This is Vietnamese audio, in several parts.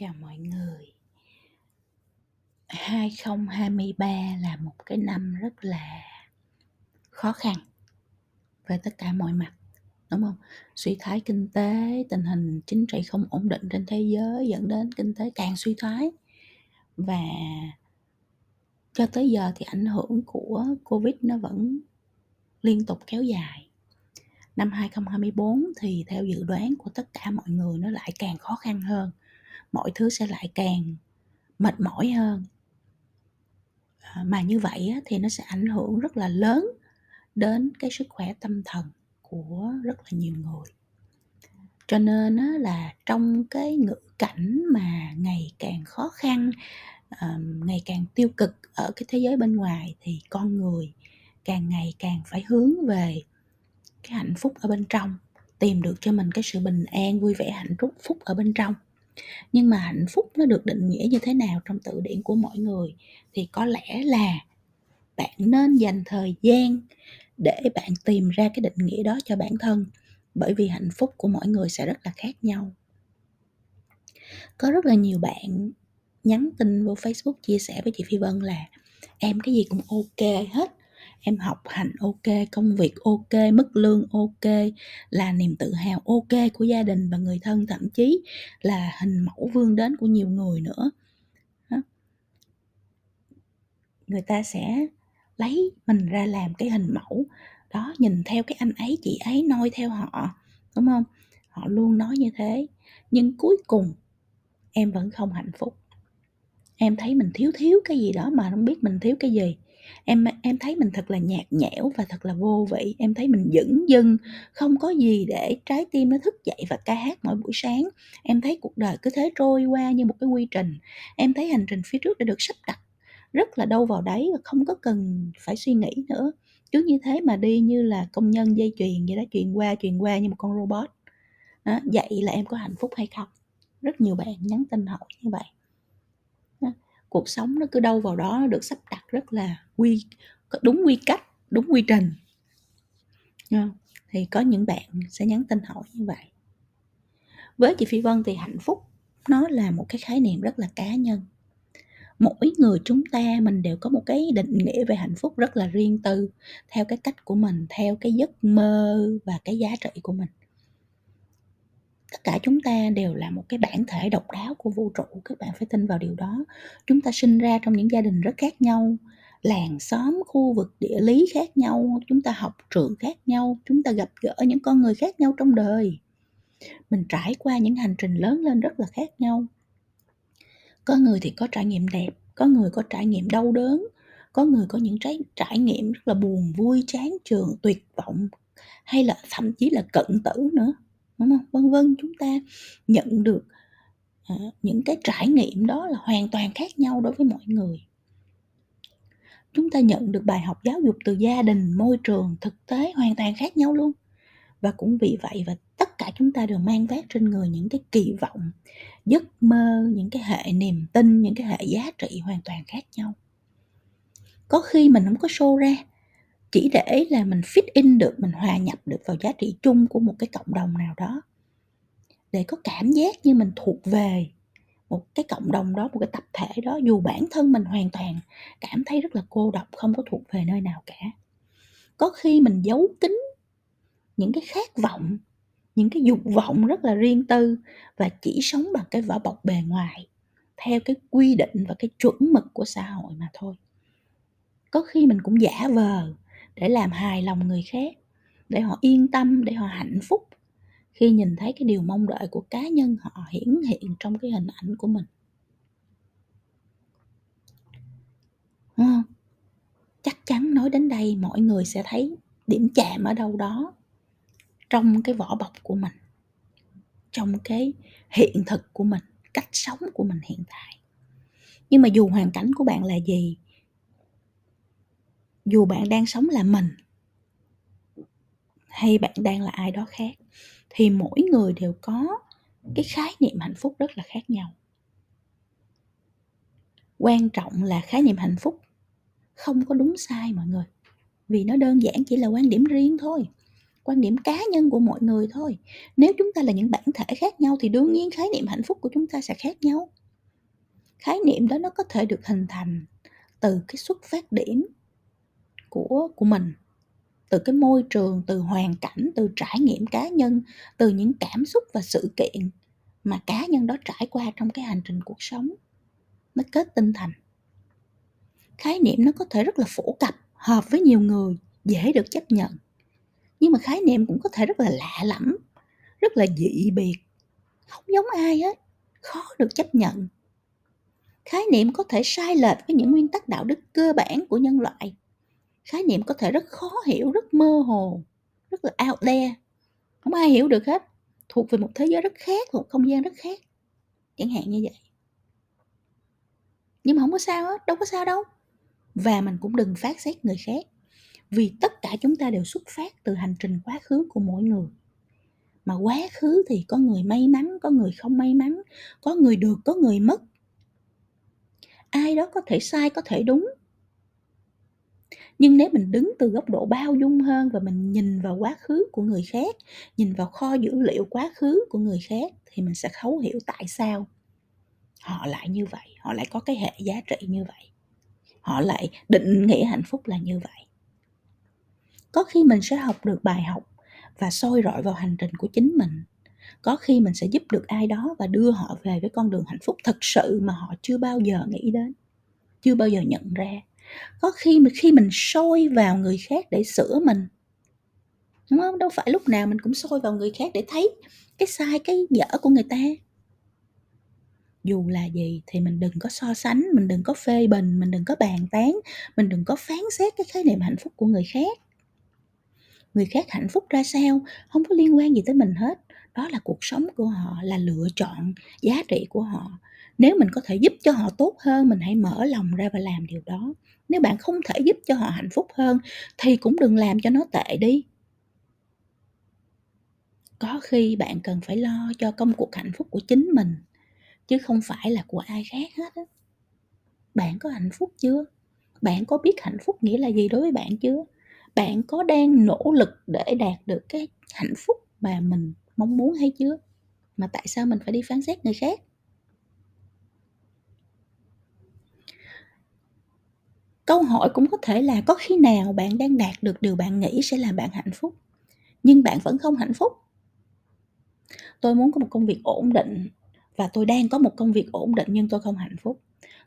Chào mọi người. 2023 là một cái năm rất là khó khăn về tất cả mọi mặt, đúng không? Suy thoái kinh tế, tình hình chính trị không ổn định trên thế giới dẫn đến kinh tế càng suy thoái và cho tới giờ thì ảnh hưởng của Covid nó vẫn liên tục kéo dài. Năm 2024 thì theo dự đoán của tất cả mọi người nó lại càng khó khăn hơn mọi thứ sẽ lại càng mệt mỏi hơn. À, mà như vậy thì nó sẽ ảnh hưởng rất là lớn đến cái sức khỏe tâm thần của rất là nhiều người. Cho nên là trong cái ngữ cảnh mà ngày càng khó khăn ngày càng tiêu cực ở cái thế giới bên ngoài thì con người càng ngày càng phải hướng về cái hạnh phúc ở bên trong, tìm được cho mình cái sự bình an, vui vẻ, hạnh phúc ở bên trong nhưng mà hạnh phúc nó được định nghĩa như thế nào trong từ điển của mỗi người thì có lẽ là bạn nên dành thời gian để bạn tìm ra cái định nghĩa đó cho bản thân, bởi vì hạnh phúc của mỗi người sẽ rất là khác nhau. Có rất là nhiều bạn nhắn tin vô facebook chia sẻ với chị phi vân là, em, cái gì cũng ok hết em học hành ok, công việc ok, mức lương ok, là niềm tự hào ok của gia đình và người thân, thậm chí là hình mẫu vươn đến của nhiều người nữa. Người ta sẽ lấy mình ra làm cái hình mẫu. Đó, nhìn theo cái anh ấy, chị ấy, noi theo họ, đúng không? Họ luôn nói như thế. Nhưng cuối cùng, em vẫn không hạnh phúc. Em thấy mình thiếu thiếu cái gì đó mà không biết mình thiếu cái gì em em thấy mình thật là nhạt nhẽo và thật là vô vị. Em thấy mình dửng dưng không có gì để trái tim nó thức dậy và ca hát mỗi buổi sáng. Em thấy cuộc đời cứ thế trôi qua như một cái quy trình. Em thấy hành trình phía trước đã được sắp đặt rất là đâu vào đấy và không có cần phải suy nghĩ nữa. Cứ như thế mà đi như là công nhân dây chuyền vậy đó truyền qua truyền qua như một con robot. Đó, vậy là em có hạnh phúc hay không? Rất nhiều bạn nhắn tin hỏi như vậy cuộc sống nó cứ đâu vào đó, nó được sắp đặt rất là quy đúng quy cách, đúng quy trình. Thì có những bạn sẽ nhắn tin hỏi như vậy. Với chị phi vân thì hạnh phúc nó là một cái khái niệm rất là cá nhân. Mỗi người chúng ta mình đều có một cái định nghĩa về hạnh phúc rất là riêng tư, theo cái cách của mình, theo cái giấc mơ và cái giá trị của mình tất cả chúng ta đều là một cái bản thể độc đáo của vũ trụ các bạn phải tin vào điều đó. Chúng ta sinh ra trong những gia đình rất khác nhau làng xóm khu vực địa lý khác nhau chúng ta học trường khác nhau chúng ta gặp gỡ những con người khác nhau trong đời. Mình trải qua những hành trình lớn lên rất là khác nhau. Có người thì có trải nghiệm đẹp có người có trải nghiệm đau đớn có người có những trải, trải nghiệm rất là buồn vui chán trường tuyệt vọng hay là thậm chí là cận tử nữa đúng không? Vân vân chúng ta nhận được à, những cái trải nghiệm đó là hoàn toàn khác nhau đối với mọi người. Chúng ta nhận được bài học giáo dục từ gia đình môi trường thực tế hoàn toàn khác nhau luôn. Và cũng vì vậy và tất cả chúng ta đều mang vác trên người những cái kỳ vọng giấc mơ những cái hệ niềm tin những cái hệ giá trị hoàn toàn khác nhau. Có khi mình không có show ra chỉ để là mình fit in được, mình hòa nhập được vào giá trị chung của một cái cộng đồng nào đó. Để có cảm giác như mình thuộc về một cái cộng đồng đó, một cái tập thể đó, dù bản thân mình hoàn toàn cảm thấy rất là cô độc, không có thuộc về nơi nào cả. Có khi mình giấu kín những cái khát vọng, những cái dục vọng rất là riêng tư và chỉ sống bằng cái vỏ bọc bề ngoài, theo cái quy định và cái chuẩn mực của xã hội mà thôi. Có khi mình cũng giả vờ để làm hài lòng người khác, để họ yên tâm, để họ hạnh phúc khi nhìn thấy cái điều mong đợi của cá nhân họ hiển hiện trong cái hình ảnh của mình không? chắc chắn nói đến đây mọi người sẽ thấy điểm chạm ở đâu đó trong cái vỏ bọc của mình, trong cái hiện thực của mình, cách sống của mình hiện tại nhưng mà dù hoàn cảnh của bạn là gì dù bạn đang sống là mình hay bạn đang là ai đó khác, thì mỗi người đều có cái khái niệm hạnh phúc rất là khác nhau. Quan trọng là khái niệm hạnh phúc không có đúng sai mọi người, vì nó đơn giản chỉ là quan điểm riêng thôi, quan điểm cá nhân của mọi người thôi. Nếu chúng ta là những bản thể khác nhau thì đương nhiên khái niệm hạnh phúc của chúng ta sẽ khác nhau. Khái niệm đó nó có thể được hình thành từ cái xuất phát điểm của của mình. Từ cái môi trường, từ hoàn cảnh, từ trải nghiệm cá nhân, từ những cảm xúc và sự kiện mà cá nhân đó trải qua trong cái hành trình cuộc sống nó kết tinh thành. Khái niệm nó có thể rất là phổ cập, hợp với nhiều người, dễ được chấp nhận. Nhưng mà khái niệm cũng có thể rất là lạ lẫm, rất là dị biệt, không giống ai hết, khó được chấp nhận. Khái niệm có thể sai lệch với những nguyên tắc đạo đức cơ bản của nhân loại khái niệm có thể rất khó hiểu, rất mơ hồ, rất là out there. Không ai hiểu được hết, thuộc về một thế giới rất khác, một không gian rất khác. Chẳng hạn như vậy. Nhưng mà không có sao hết, đâu có sao đâu. Và mình cũng đừng phát xét người khác, vì tất cả chúng ta đều xuất phát từ hành trình quá khứ của mỗi người. Mà quá khứ thì có người may mắn, có người không may mắn, có người được, có người mất. Ai đó có thể sai, có thể đúng nhưng nếu mình đứng từ góc độ bao dung hơn và mình nhìn vào quá khứ của người khác, nhìn vào kho dữ liệu quá khứ của người khác, thì mình sẽ thấu hiểu tại sao họ lại như vậy, họ lại có cái hệ giá trị như vậy. Họ lại định nghĩa hạnh phúc là như vậy. Có khi mình sẽ học được bài học và soi rọi vào hành trình của chính mình. Có khi mình sẽ giúp được ai đó và đưa họ về với con đường hạnh phúc thật sự mà họ chưa bao giờ nghĩ đến, chưa bao giờ nhận ra có khi mà khi mình soi vào người khác để sửa mình. Đúng không? Đâu phải lúc nào mình cũng soi vào người khác để thấy cái sai, cái dở của người ta. Dù là gì thì mình đừng có so sánh, mình đừng có phê bình, mình đừng có bàn tán, mình đừng có phán xét cái khái niệm hạnh phúc của người khác. Người khác hạnh phúc ra sao? Không có liên quan gì tới mình hết. Đó là cuộc sống của họ, là lựa chọn giá trị của họ nếu mình có thể giúp cho họ tốt hơn, mình hãy mở lòng ra và làm điều đó. Nếu bạn không thể giúp cho họ hạnh phúc hơn, thì cũng đừng làm cho nó tệ đi. Có khi bạn cần phải lo cho công cuộc hạnh phúc của chính mình, chứ không phải là của ai khác hết á. Bạn có hạnh phúc chưa? Bạn có biết hạnh phúc nghĩa là gì đối với bạn chưa? Bạn có đang nỗ lực để đạt được cái hạnh phúc mà mình mong muốn hay chưa? Mà tại sao mình phải đi phán xét người khác? Câu hỏi cũng có thể là có khi nào bạn đang đạt được điều bạn nghĩ sẽ làm bạn hạnh phúc, nhưng bạn vẫn không hạnh phúc? Tôi muốn có một công việc ổn định và tôi đang có một công việc ổn định nhưng tôi không hạnh phúc.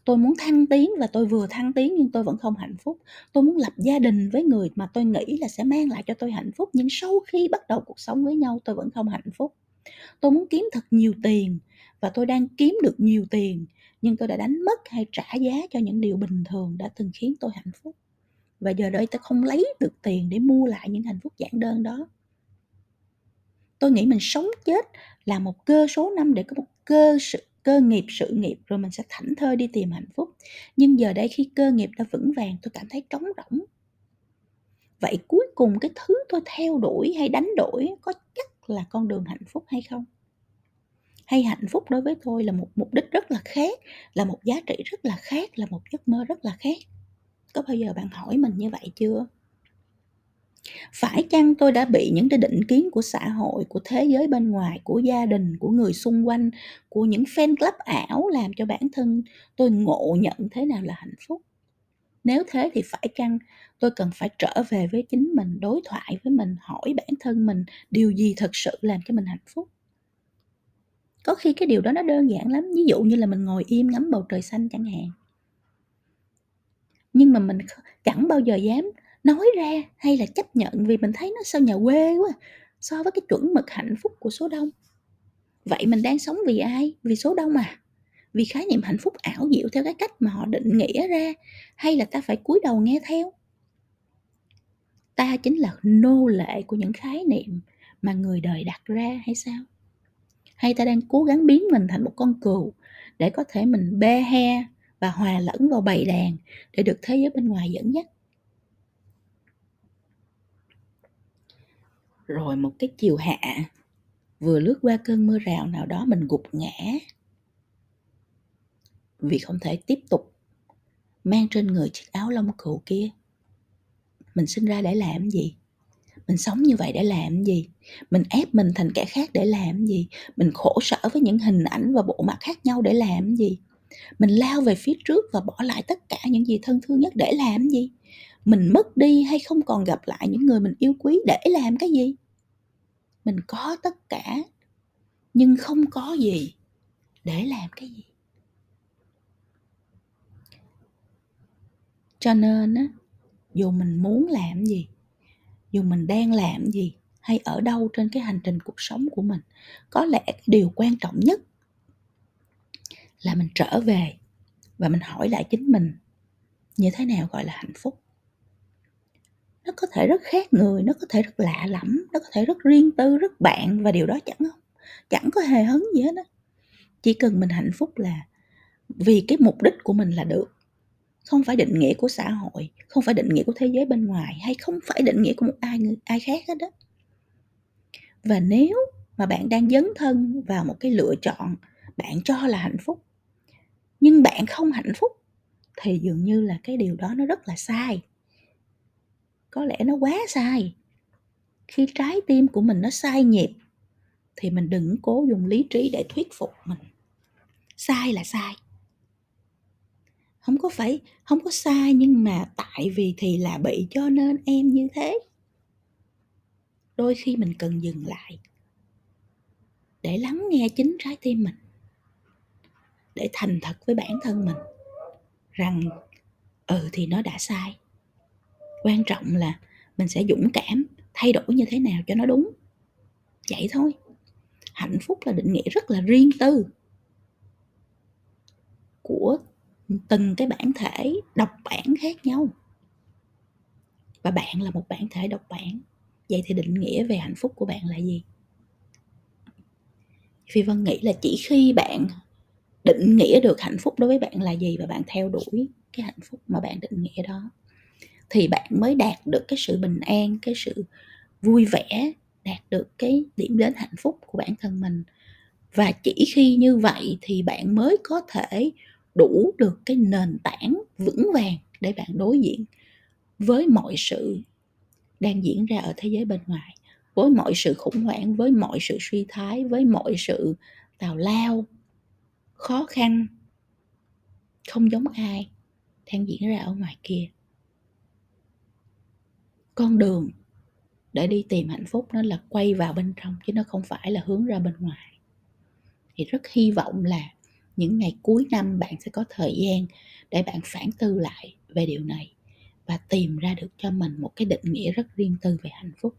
Tôi muốn thăng tiến và tôi vừa thăng tiến nhưng tôi vẫn không hạnh phúc. Tôi muốn lập gia đình với người mà tôi nghĩ là sẽ mang lại cho tôi hạnh phúc, nhưng sau khi bắt đầu cuộc sống với nhau tôi vẫn không hạnh phúc. Tôi muốn kiếm thật nhiều tiền và tôi đang kiếm được nhiều tiền nhưng tôi đã đánh mất hay trả giá cho những điều bình thường đã từng khiến tôi hạnh phúc. Và giờ đây tôi không lấy được tiền để mua lại những hạnh phúc giản đơn đó. Tôi nghĩ mình sống chết là một cơ số năm để có một cơ sự, cơ nghiệp sự nghiệp rồi mình sẽ thảnh thơi đi tìm hạnh phúc. Nhưng giờ đây khi cơ nghiệp đã vững vàng, tôi cảm thấy trống rỗng. Vậy cuối cùng cái thứ tôi theo đuổi hay đánh đổi có chắc là con đường hạnh phúc hay không? Hay hạnh phúc đối với tôi là một mục đích rất là khác, là một giá trị rất là khác, là một giấc mơ rất là khác. Có bao giờ bạn hỏi mình như vậy chưa? Phải chăng tôi đã bị những cái định kiến của xã hội, của thế giới bên ngoài, của gia đình, của người xung quanh, của những fan club ảo làm cho bản thân tôi ngộ nhận thế nào là hạnh phúc? Nếu thế thì phải chăng tôi cần phải trở về với chính mình, đối thoại với mình, hỏi bản thân mình điều gì thật sự làm cho mình hạnh phúc? Có khi cái điều đó nó đơn giản lắm, ví dụ như là mình ngồi im ngắm bầu trời xanh chẳng hạn. Nhưng mà mình chẳng bao giờ dám nói ra hay là chấp nhận vì mình thấy nó sao nhà quê quá, so với cái chuẩn mực hạnh phúc của số đông. Vậy mình đang sống vì ai? Vì số đông à? Vì khái niệm hạnh phúc ảo diệu theo cái cách mà họ định nghĩa ra, hay là ta phải cúi đầu nghe theo? Ta chính là nô lệ của những khái niệm mà người đời đặt ra hay sao? Hay ta đang cố gắng biến mình thành một con cừu để có thể mình be he và hòa lẫn vào bầy đàn để được thế giới bên ngoài dẫn dắt? Rồi một cái chiều hạ, vừa lướt qua cơn mưa rào nào đó mình gục ngã. Vì không thể tiếp tục mang trên người chiếc áo lông cừu kia, mình sinh ra để làm gì? Mình sống như vậy để làm gì? Mình ép mình thành kẻ khác để làm gì? Mình khổ sở với những hình ảnh và bộ mặt khác nhau để làm gì? Mình lao về phía trước và bỏ lại tất cả những gì thân thương nhất để làm gì? Mình mất đi hay không còn gặp lại những người mình yêu quý để làm cái gì? Mình có tất cả, nhưng không có gì để làm cái gì. Cho nên á, dù mình muốn làm gì dù mình đang làm gì hay ở đâu trên cái hành trình cuộc sống của mình, có lẽ cái điều quan trọng nhất là mình trở về và mình hỏi lại chính mình như thế nào gọi là hạnh phúc. Nó có thể rất khác người, nó có thể rất lạ lẫm, nó có thể rất riêng tư, rất bạn và điều đó chẳng không? Chẳng có hề hấn gì hết á. Chỉ cần mình hạnh phúc là vì cái mục đích của mình là được không phải định nghĩa của xã hội, không phải định nghĩa của thế giới bên ngoài, hay không phải định nghĩa của một ai người, ai khác hết đó và nếu mà bạn đang dấn thân vào một cái lựa chọn bạn cho là hạnh phúc, nhưng bạn không hạnh phúc, thì dường như là cái điều đó nó rất là sai. Có lẽ nó quá sai. Khi trái tim của mình nó sai nhịp, thì mình đừng cố dùng lý trí để thuyết phục mình. Sai là sai không có phải không có sai nhưng mà tại vì thì là bị cho nên em như thế. Đôi khi mình cần dừng lại để lắng nghe chính trái tim mình, để thành thật với bản thân mình rằng ừ thì nó đã sai. Quan trọng là mình sẽ dũng cảm thay đổi như thế nào cho nó đúng. Vậy thôi. Hạnh phúc là định nghĩa rất là riêng tư của từng cái bản thể độc bản khác nhau. Và bạn là một bản thể độc bản. Vậy thì định nghĩa về hạnh phúc của bạn là gì? Phi vân nghĩ là chỉ khi bạn định nghĩa được hạnh phúc đối với bạn là gì và bạn theo đuổi cái hạnh phúc mà bạn định nghĩa đó, thì bạn mới đạt được cái sự bình an, cái sự vui vẻ, đạt được cái điểm đến hạnh phúc của bản thân mình. Và chỉ khi như vậy thì bạn mới có thể đủ được cái nền tảng vững vàng để bạn đối diện với mọi sự đang diễn ra ở thế giới bên ngoài với mọi sự khủng hoảng với mọi sự suy thái với mọi sự tào lao khó khăn không giống ai đang diễn ra ở ngoài kia. Con đường để đi tìm hạnh phúc nó là quay vào bên trong chứ nó không phải là hướng ra bên ngoài. Thì rất hy vọng là những ngày cuối năm bạn sẽ có thời gian để bạn phản tư lại về điều này và tìm ra được cho mình một cái định nghĩa rất riêng tư về hạnh phúc.